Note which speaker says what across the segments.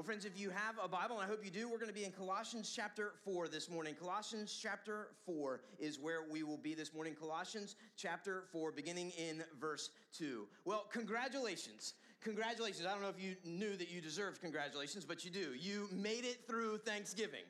Speaker 1: Well, friends, if you have a Bible, and I hope you do, we're going to be in Colossians chapter 4 this morning. Colossians chapter 4 is where we will be this morning. Colossians chapter 4, beginning in verse 2. Well, congratulations. Congratulations. I don't know if you knew that you deserved congratulations, but you do. You made it through Thanksgiving.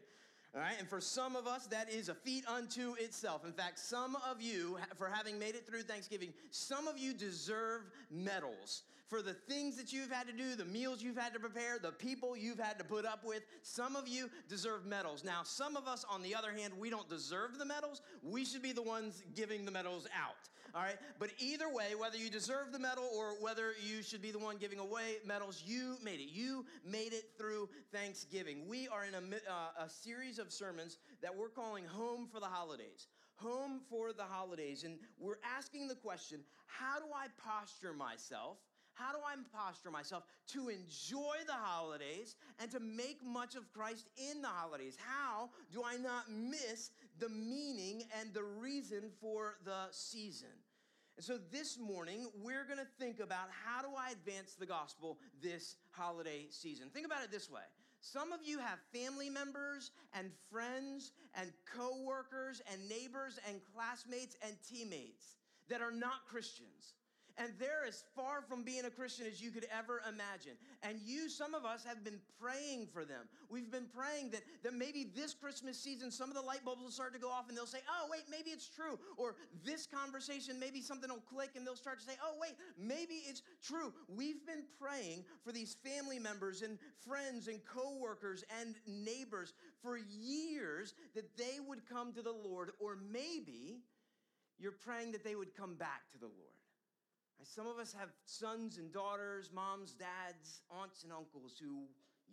Speaker 1: All right, and for some of us, that is a feat unto itself. In fact, some of you, for having made it through Thanksgiving, some of you deserve medals for the things that you've had to do, the meals you've had to prepare, the people you've had to put up with. Some of you deserve medals. Now, some of us, on the other hand, we don't deserve the medals. We should be the ones giving the medals out. All right, but either way, whether you deserve the medal or whether you should be the one giving away medals, you made it. You made it through Thanksgiving. We are in a, uh, a series of sermons that we're calling Home for the Holidays. Home for the Holidays. And we're asking the question how do I posture myself? How do I posture myself to enjoy the holidays and to make much of Christ in the holidays? How do I not miss the meaning and the reason for the season? And so this morning, we're gonna think about how do I advance the gospel this holiday season. Think about it this way. Some of you have family members and friends and coworkers and neighbors and classmates and teammates that are not Christians. And they're as far from being a Christian as you could ever imagine. And you, some of us, have been praying for them. We've been praying that, that maybe this Christmas season, some of the light bulbs will start to go off and they'll say, oh, wait, maybe it's true. Or this conversation, maybe something will click and they'll start to say, oh, wait, maybe it's true. We've been praying for these family members and friends and coworkers and neighbors for years that they would come to the Lord. Or maybe you're praying that they would come back to the Lord. Some of us have sons and daughters, moms, dads, aunts, and uncles who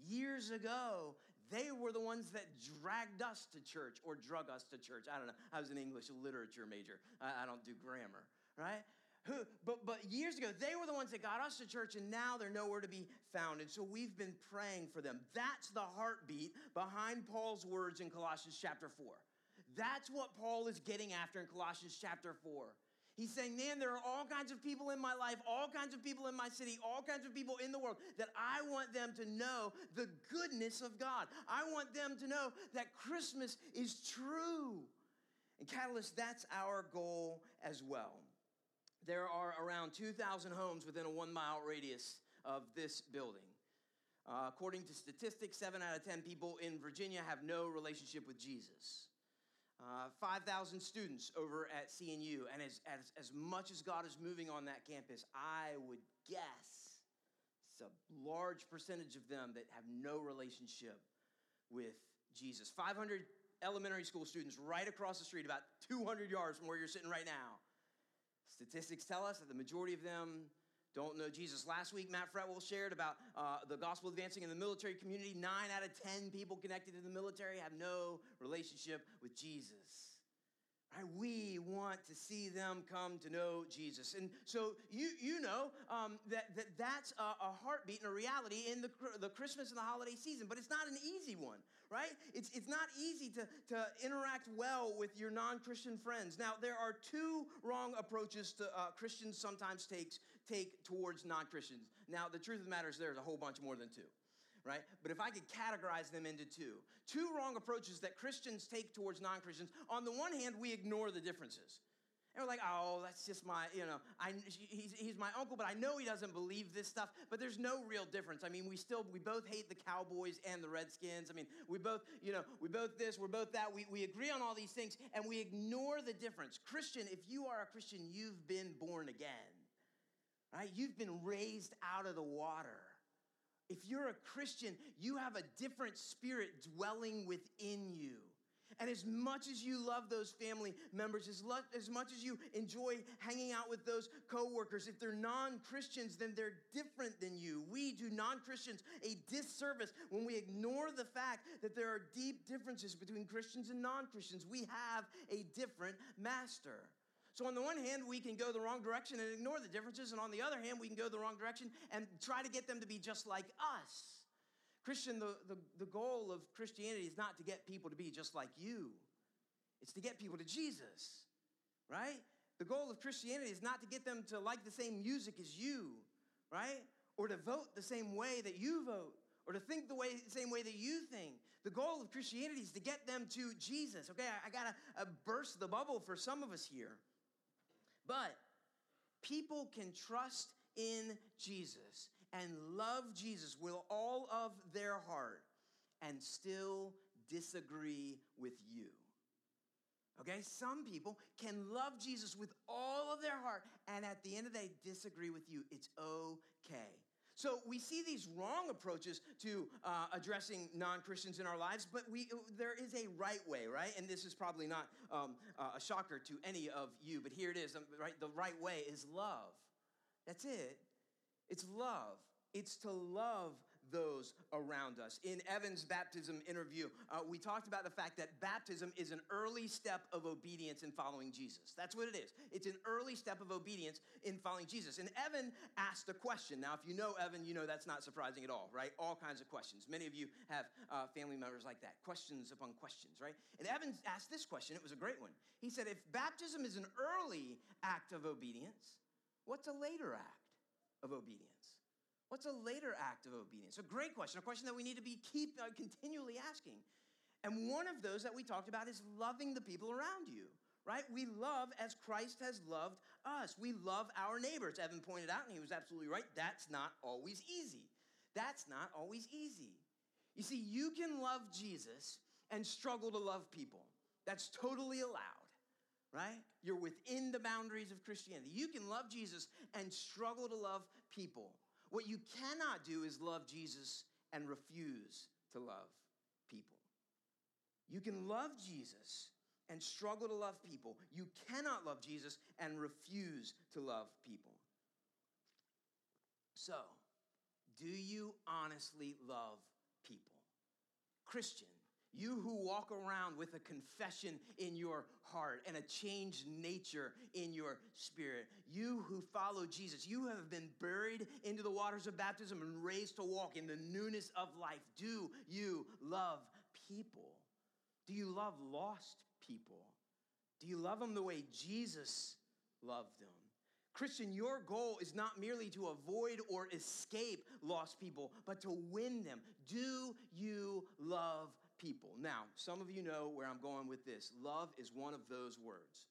Speaker 1: years ago, they were the ones that dragged us to church or drug us to church. I don't know. I was an English literature major, I, don't do grammar, right? Who, but, but years ago, they were the ones that got us to church, and now they're nowhere to be found. And so we've been praying for them. That's the heartbeat behind Paul's words in Colossians chapter 4. That's what Paul is getting after in Colossians chapter 4. He's saying, man, there are all kinds of people in my life, all kinds of people in my city, all kinds of people in the world that I want them to know the goodness of God. I want them to know that Christmas is true. And Catalyst, that's our goal as well. There are around 2,000 homes within a one mile radius of this building. Uh, according to statistics, seven out of 10 people in Virginia have no relationship with Jesus. Uh, 5,000 students over at CNU, and as, as, as much as God is moving on that campus, I would guess it's a large percentage of them that have no relationship with Jesus. 500 elementary school students right across the street, about 200 yards from where you're sitting right now. Statistics tell us that the majority of them don't know Jesus. Last week, Matt Fretwell shared about uh, the gospel advancing in the military community. Nine out of 10 people connected to the military have no relationship with Jesus. Right? We want to see them come to know Jesus. And so you, you know um, that, that that's a, a, heartbeat and a reality in the, the Christmas and the holiday season, but it's not an easy one, right? It's, it's not easy to, to interact well with your non Christian friends. Now, there are two wrong approaches to uh, Christians sometimes takes, take towards non Christians. Now, the truth of the matter is there's a whole bunch more than two right? But if I could categorize them into two, two wrong approaches that Christians take towards non Christians. On the one hand, we ignore the differences. And we're like, oh, that's just my, you know, I, he's, he's my uncle, but I know he doesn't believe this stuff. But there's no real difference. I mean, we still, we both hate the Cowboys and the Redskins. I mean, we both, you know, we both this, we're both that. We, we agree on all these things and we ignore the difference. Christian, if you are a Christian, you've been born again, right? You've been raised out of the water. If you're a Christian, you have a different spirit dwelling within you. And as much as you love those family members, as, lo- as much as you enjoy hanging out with those coworkers, if they're non Christians, then they're different than you. We do non Christians a disservice when we ignore the fact that there are deep differences between Christians and non Christians. We have a different master. So, on the one hand, we can go the wrong direction and ignore the differences, and on the other hand, we can go the wrong direction and try to get them to be just like us. Christian, the, the, the goal of Christianity is not to get people to be just like you, it's to get people to Jesus, right? The goal of Christianity is not to get them to like the same music as you, right? Or to vote the same way that you vote or to think the way, same way that you think. The goal of Christianity is to get them to Jesus. Okay, I, I gotta uh, burst the bubble for some of us here. But people can trust in Jesus and love Jesus with all of their heart and still disagree with you. Okay, some people can love Jesus with all of their heart and at the end of the day disagree with you. It's okay. So we see these wrong approaches to uh, addressing non-Christians in our lives, but we there is a right way, right? And this is probably not um, uh, a shocker to any of you, but here it is. Um, right, the right way is love. That's it. It's love. It's to love those around us. In Evan's baptism interview, uh, we talked about the fact that baptism is an early step of obedience in following Jesus. That's what it is. It's an early step of obedience in following Jesus. And Evan asked a question. Now, if you know Evan, you know that's not surprising at all, right? All kinds of questions. Many of you have uh, family members like that, questions upon questions, right? And Evan asked this question. It was a great one. He said, If baptism is an early act of obedience, what's a later act of obedience? What's a later act of obedience? A great question, a question that we need to be keep uh, continually asking. And one of those that we talked about is loving the people around you, right? We love as Christ has loved us. We love our neighbors. Evan pointed out, and he was absolutely right. That's not always easy. That's not always easy. You see, you can love Jesus and struggle to love people. That's totally allowed, right? You're within the boundaries of Christianity. You can love Jesus and struggle to love people. What you cannot do is love Jesus and refuse to love people. You can love Jesus and struggle to love people. You cannot love Jesus and refuse to love people. So, do you honestly love people? Christian, you who walk around with a confession in your heart and a changed nature in your spirit. You who follow Jesus. You have been buried into the waters of baptism and raised to walk in the newness of life. Do you love people? Do you love lost people? Do you love them the way Jesus loved them? Christian, your goal is not merely to avoid or escape lost people, but to win them. Do you love people. Now, some of you know where I'm going with this. Love is one of those words.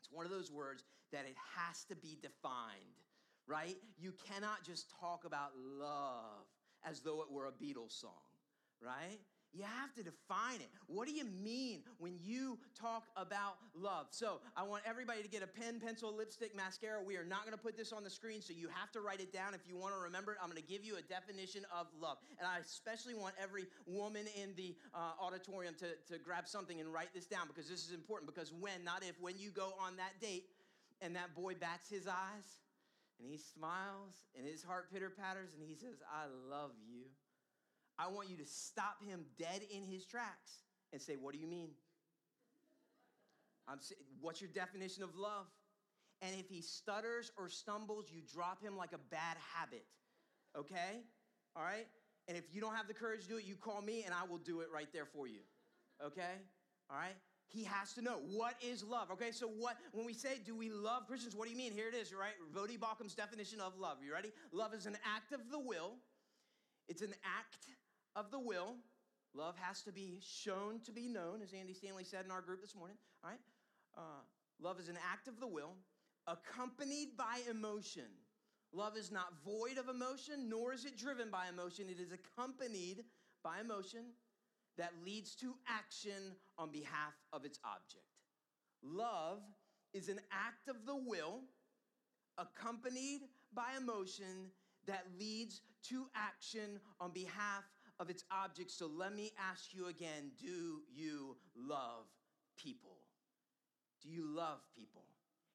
Speaker 1: It's one of those words that it has to be defined, right? You cannot just talk about love as though it were a Beatles song, right? You have to define it. What do you mean when you talk about love? So, I want everybody to get a pen, pencil, lipstick, mascara. We are not going to put this on the screen, so you have to write it down if you want to remember it. I'm going to give you a definition of love. And I especially want every woman in the uh, auditorium to, to grab something and write this down because this is important. Because when, not if, when you go on that date and that boy bats his eyes and he smiles and his heart pitter patters and he says, I love you I want you to stop him dead in his tracks and say, What do you mean? I'm What's your definition of love? And if he stutters or stumbles, you drop him like a bad habit, okay? All right? And if you don't have the courage to do it, you call me and I will do it right there for you, okay? All right? He has to know what is love. Okay, so what when we say do we love Christians? What do you mean? Here it is, right? Voddie Baucham's definition of love. You ready? Love is an act of the will. It's an act of the will. Love has to be shown to be known, as Andy Stanley said in our group this morning. All right? Uh, love is an act of the will, accompanied by emotion. Love is not void of emotion, nor is it driven by emotion. It is accompanied by emotion that leads to action on behalf of its object. Love is an act of the will, accompanied by emotion that leads to action on behalf of its object. So let me ask you again do you love people? Do you love people?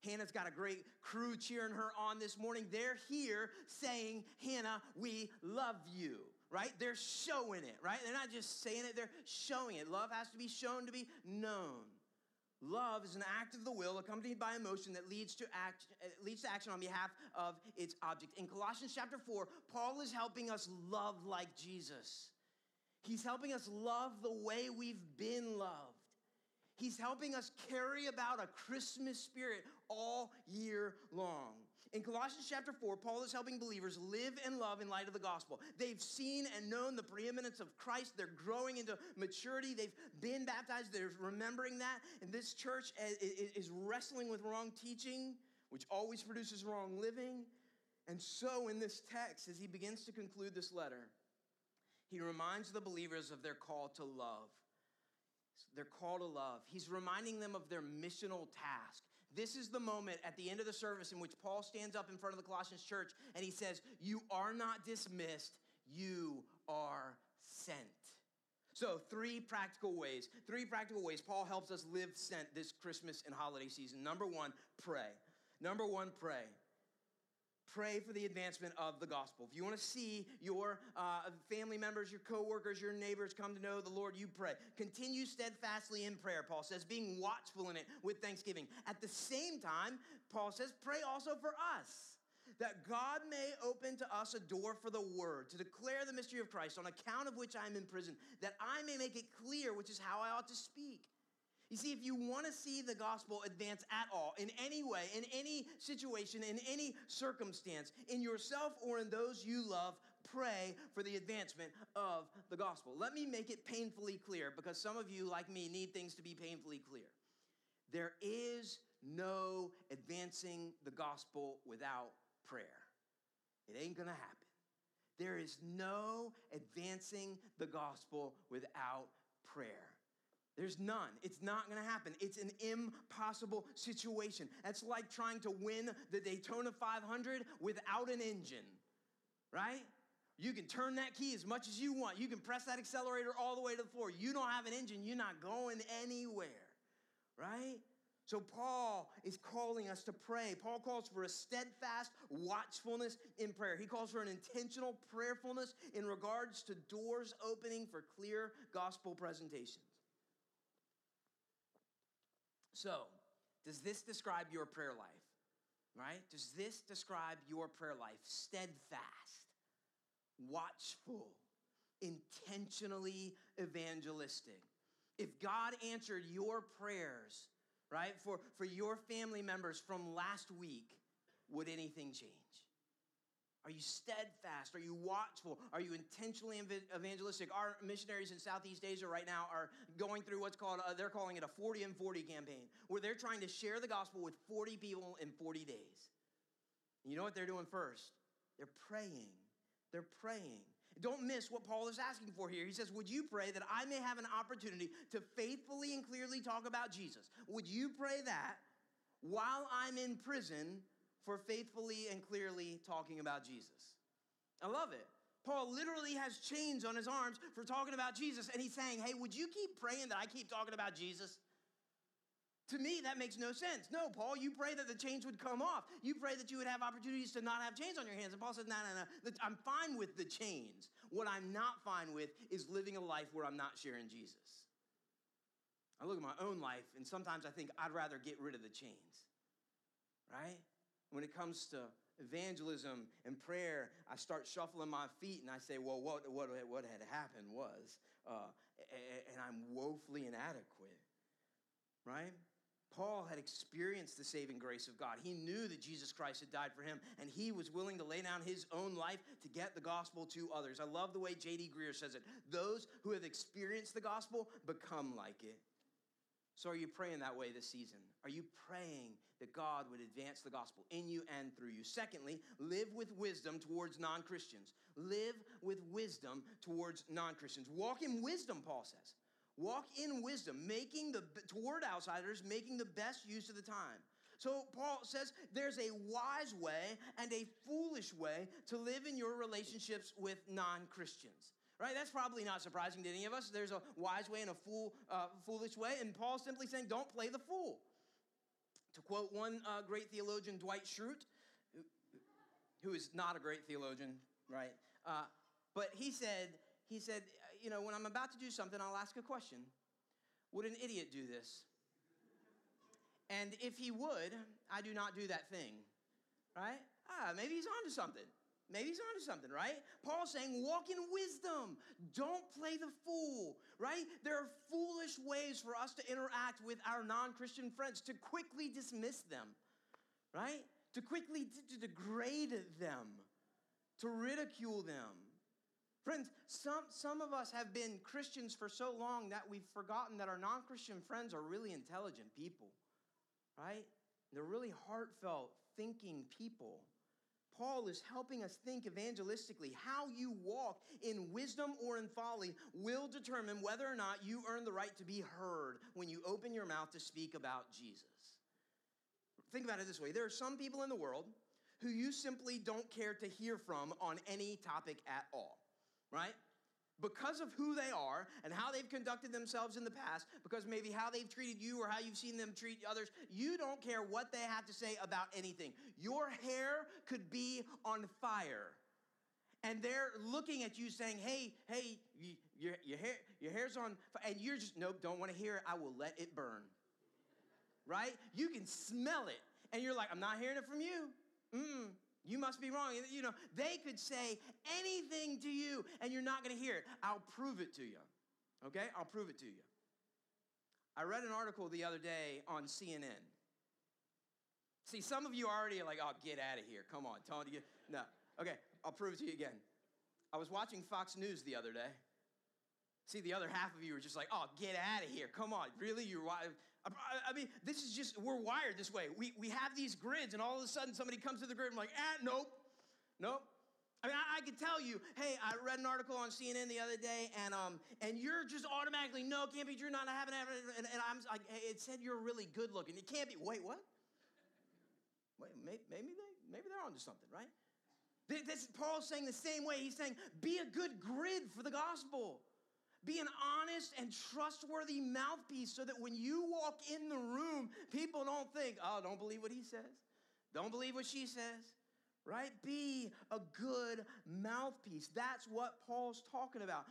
Speaker 1: Hannah's got a great crew cheering her on this morning. They're here saying, Hannah, we love you, right? They're showing it, right? They're not just saying it, they're showing it. Love has to be shown to be known. Love is an act of the will accompanied by emotion that leads to, act, leads to action on behalf of its object. In Colossians chapter 4, Paul is helping us love like Jesus. He's helping us love the way we've been loved. He's helping us carry about a Christmas spirit all year long. In Colossians chapter 4, Paul is helping believers live and love in light of the gospel. They've seen and known the preeminence of Christ. They're growing into maturity. They've been baptized. They're remembering that. And this church is wrestling with wrong teaching, which always produces wrong living. And so, in this text, as he begins to conclude this letter, he reminds the believers of their call to love. Their call to love. He's reminding them of their missional task. This is the moment at the end of the service in which Paul stands up in front of the Colossians church and he says, You are not dismissed, you are sent. So, three practical ways, three practical ways Paul helps us live sent this Christmas and holiday season. Number one, pray. Number one, pray pray for the advancement of the gospel. If you want to see your uh, family members, your coworkers, your neighbors come to know the Lord, you pray. Continue steadfastly in prayer, Paul says, being watchful in it with thanksgiving. At the same time, Paul says, pray also for us. That God may open to us a door for the word, to declare the mystery of Christ, on account of which I am in prison, that I may make it clear which is how I ought to speak. You see, if you want to see the gospel advance at all, in any way, in any situation, in any circumstance, in yourself or in those you love, pray for the advancement of the gospel. Let me make it painfully clear because some of you, like me, need things to be painfully clear. There is no advancing the gospel without prayer, it ain't gonna happen. There is no advancing the gospel without prayer. There's none. It's not gonna happen. It's an impossible situation. That's like trying to win the Daytona 500 without an engine, right? You can turn that key as much as you want. You can press that accelerator all the way to the floor. You don't have an engine, you're not going anywhere, right? So, Paul is calling us to pray. Paul calls for a steadfast watchfulness in prayer. He calls for an intentional prayerfulness in regards to doors opening for clear gospel presentations. So, does this describe your prayer life? Right? Does this describe your prayer life? Steadfast, watchful, intentionally evangelistic. If God answered your prayers, right, for, for your family members from last week, would anything change? Are you steadfast? Are you watchful? Are you intentionally evangelistic? Our missionaries in Southeast Asia right now are going through what's called, uh, they're calling it a 40 and 40 campaign, where they're trying to share the gospel with 40 people in 40 days. And you know what they're doing first? They're praying. They're praying. Don't miss what Paul is asking for here. He says, Would you pray that I may have an opportunity to faithfully and clearly talk about Jesus? Would you pray that while I'm in prison for faithfully and clearly talking about Jesus. I love it. Paul literally has chains on his arms for talking about Jesus, and he's saying, Hey, would you keep praying that I keep talking about Jesus? To me, that makes no sense. No, Paul, you pray that the chains would come off. You pray that you would have opportunities to not have chains on your hands. And Paul says, No, no, no. I'm fine with the chains. What I'm not fine with is living a life where I'm not sharing Jesus. I look at my own life, and sometimes I think I'd rather get rid of the chains, right? When it comes to evangelism and prayer, I start shuffling my feet and I say, well, what, what, what had happened was, uh, and I'm woefully inadequate, right? Paul had experienced the saving grace of God. He knew that Jesus Christ had died for him, and he was willing to lay down his own life to get the gospel to others. I love the way J.D. Greear says it. Those who have experienced the gospel become like it. So, are you praying that way this season? Are you praying that God would advance the gospel in you and through you? Secondly, live with wisdom towards non Christians. Live with wisdom towards non Christians. Walk in wisdom, Paul says. Walk in wisdom, making the toward outsiders, making the best use of the time. So Paul says there's a wise way and a foolish way to live in your relationships with non-Christians right? That's probably not surprising to any of us. There's a wise way and a fool, uh, foolish way, and Paul's simply saying, don't play the fool. To quote one uh, great theologian, Dwight Schrute, who is not a great theologian, right? Uh, but he said, he said, you know, when I'm about to do something, I'll ask a question. Would an idiot do this? And if he would, I do not do that thing, right? Ah, maybe he's onto something. Maybe he's onto something, right? Paul's saying, walk in wisdom. Don't play the fool, right? There are foolish ways for us to interact with our non Christian friends, to quickly dismiss them, right? to quickly to, to degrade them, to ridicule them. Friends, some, some of us have been Christians for so long that we've forgotten that our non Christian friends are really intelligent people, right? They're really heartfelt, thinking people. Paul is helping us think evangelistically. How you walk in wisdom or in folly will determine whether or not you earn the right to be heard when you open your mouth to speak about Jesus. Think about it this way there are some people in the world who you simply don't care to hear from on any topic at all, right? Because of who they are and how they've conducted themselves in the past, because maybe how they've treated you or how you've seen them treat others, you don't care what they have to say about anything. Your hair could be on fire. And they're looking at you saying, hey, hey, you, your, your, hair, your hair's on fire. And you're just, nope, don't want to hear it. I will let it burn. Right? You can smell it. And you're like, I'm not hearing it from you. Mm, you must be wrong. You know, they could say anything to you and you're not going to hear it. I'll prove it to you. Okay? I'll prove it to you. I read an article the other day on CNN. See, some of you already are like, oh, get out of here. Come on, Tony. No. Okay, I'll prove it to you again. I was watching Fox News the other day. See, the other half of you are just like, oh, get out of here. Come on. Really? You're wired. I mean, this is just, we're wired this way. We, we have these grids, and all of a sudden somebody comes to the grid and I'm like, ah, nope, nope. I mean, I, I could tell you, hey, I read an article on CNN the other day, and um, and you're just automatically, no, can't be true, not having, having and, and I'm like, hey, it said you're really good looking. It can't be. Wait, what? Wait, maybe, maybe they, maybe they're onto something, right? This Paul's saying the same way. He's saying, be a good grid for the gospel. Be an honest and trustworthy mouthpiece so that when you walk in the room, people don't think, oh, don't believe what he says. Don't believe what she says, right? Be a good mouthpiece. That's what Paul's talking about.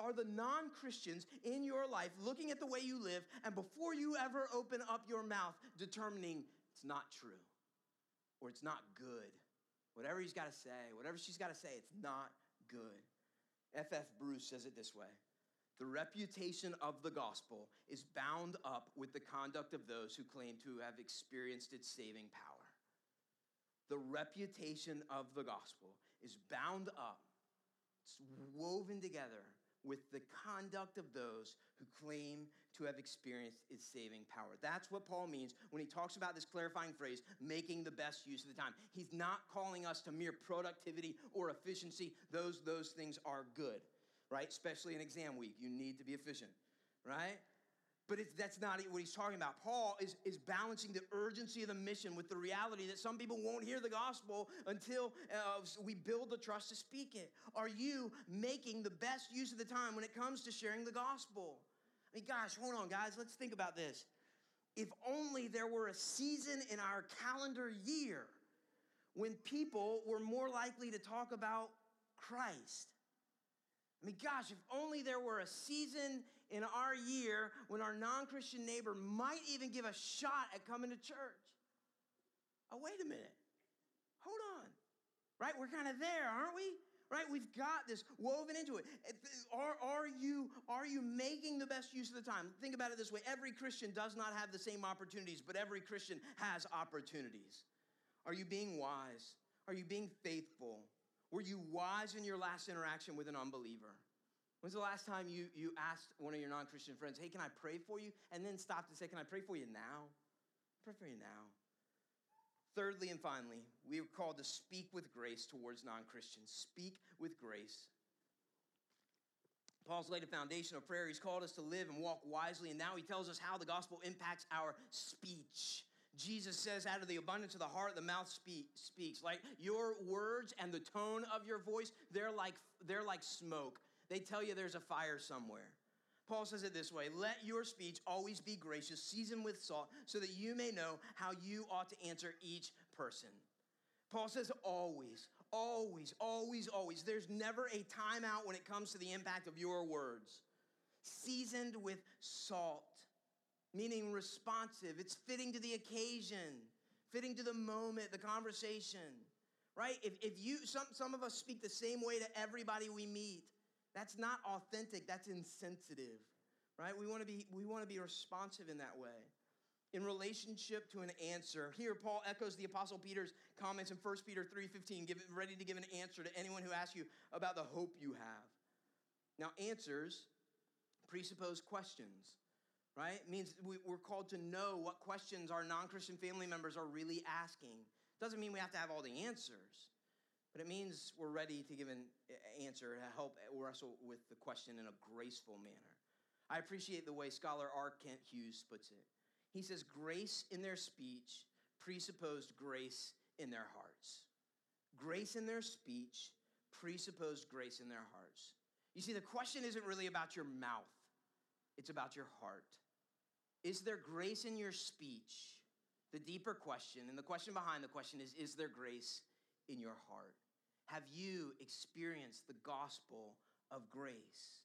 Speaker 1: Are the non Christians in your life looking at the way you live and before you ever open up your mouth, determining it's not true or it's not good? Whatever he's got to say, whatever she's got to say, it's not good. F.F. Bruce says it this way the reputation of the gospel is bound up with the conduct of those who claim to have experienced its saving power. The reputation of the gospel is bound up, it's woven together with the conduct of those who claim to have experienced its saving power. That's what Paul means when he talks about this clarifying phrase, making the best use of the time. He's not calling us to mere productivity or efficiency. Those, those things are good right? Especially in exam week, you need to be efficient, right? But that's not what he's talking about. Paul is, is balancing the urgency of the mission with the reality that some people won't hear the gospel until uh, we build the trust to speak it. Are you making the best use of the time when it comes to sharing the gospel? I mean, gosh, hold on, guys, let's think about this. If only there were a season in our calendar year when people were more likely to talk about Christ. I mean, gosh, if only there were a season in our year when our non Christian neighbor might even give a shot at coming to church. Oh, wait a minute. Hold on. Right? We're kind of there, aren't we? Right? We've got this woven into it. Are, are, you, are you making the best use of the time? Think about it this way every Christian does not have the same opportunities, but every Christian has opportunities. Are you being wise? Are you being faithful? Were you wise in your last interaction with an unbeliever? When's the last time you, you asked one of your non Christian friends, hey, can I pray for you? And then stopped and said, can I pray for you now? Pray for you now. Thirdly and finally, we are called to speak with grace towards non Christians. Speak with grace. Paul's laid a foundation of prayer. He's called us to live and walk wisely, and now he tells us how the gospel impacts our speech. Jesus says, out of the abundance of the heart, the mouth speak, speaks. Like your words and the tone of your voice, they're like, they're like smoke. They tell you there's a fire somewhere. Paul says it this way Let your speech always be gracious, seasoned with salt, so that you may know how you ought to answer each person. Paul says, always, always, always, always. There's never a timeout when it comes to the impact of your words. Seasoned with salt meaning responsive. It's fitting to the occasion, fitting to the moment, the conversation, right? If, if you, some, some of us speak the same way to everybody we meet, that's not authentic, that's insensitive, right? We wanna be, we wanna be responsive in that way. in relationship to an answer. Here, Paul echoes the Apostle Peter's comments in 1 Peter 3.15, give, ready to give an answer to anyone who asks you about the hope you have. Now, answers presuppose questions, right? It means we, we're called to know what questions our non-Christian family members are really asking. Doesn't mean we have to have all the answers, but it means we're ready to give an answer to help wrestle with the question in a graceful manner. I appreciate the way scholar R. Kent Hughes puts it. He says, grace in their speech presupposed grace in their hearts. Grace in their speech presupposed grace in their hearts. You see, the question isn't really about your mouth, it's about your heart. Is there grace in your speech? The deeper question, and the question behind the question is Is there grace in your heart? Have you experienced the gospel of grace?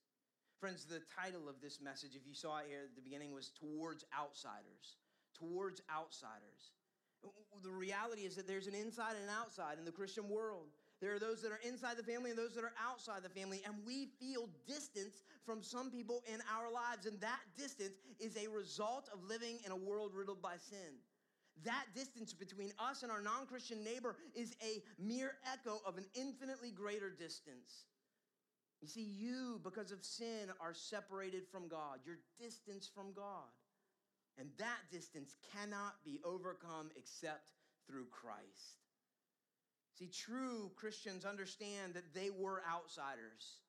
Speaker 1: Friends, the title of this message, if you saw it here at the beginning, was Towards Outsiders. Towards Outsiders. The reality is that there's an inside and an outside in the Christian world. There are those that are inside the family and those that are outside the family, and we feel distance from some people in our lives, and that distance is a result of living in a world riddled by sin. That distance between us and our non Christian neighbor is a mere echo of an infinitely greater distance. You see, you, because of sin, are separated from God. You're distanced from God. And that distance cannot be overcome except through Christ. See, true Christians understand that they were outsiders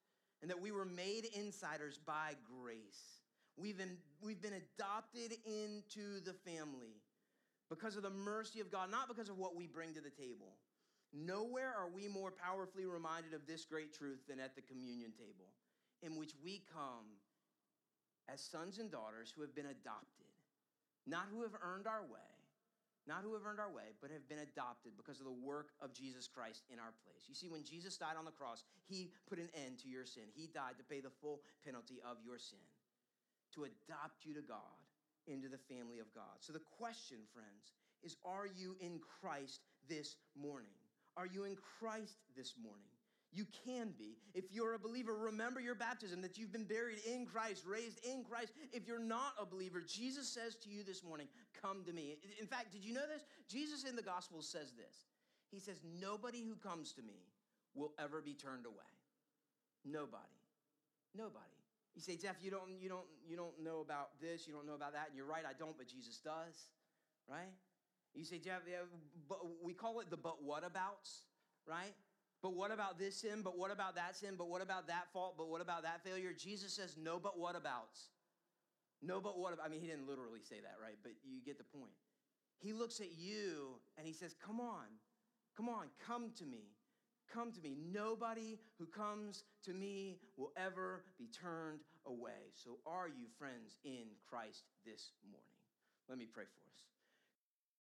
Speaker 1: and that we were made insiders by grace. We've been, we've been adopted into the family because of the mercy of God, not because of what we bring to the table. Nowhere are we more powerfully reminded of this great truth than at the communion table, in which we come as sons and daughters who have been adopted, not who have earned our way, not who have earned our way, but have been adopted because of the work of Jesus Christ in our place. You see, when Jesus died on the cross, he put an end to your sin. He died to pay the full penalty of your sin, to adopt you to God, into the family of God. So the question, friends, is are you in Christ this morning? Are you in Christ this morning? You can be. If you're a believer, remember your baptism, that you've been buried in Christ, raised in Christ. If you're not a believer, Jesus says to you this morning, Come to me. In fact, did you know this? Jesus in the Gospels says this He says, Nobody who comes to me will ever be turned away. Nobody. Nobody. You say, Jeff, you don't, you don't, you don't know about this, you don't know about that, and you're right, I don't, but Jesus does, right? You say, Jeff, yeah, but we call it the but what abouts, right? But what about this sin? But what about that sin? But what about that fault? But what about that failure? Jesus says, no, but what abouts? No, but what about? I mean, he didn't literally say that, right? But you get the point. He looks at you and he says, come on, come on, come to me. Come to me. Nobody who comes to me will ever be turned away. So, are you friends in Christ this morning? Let me pray for us.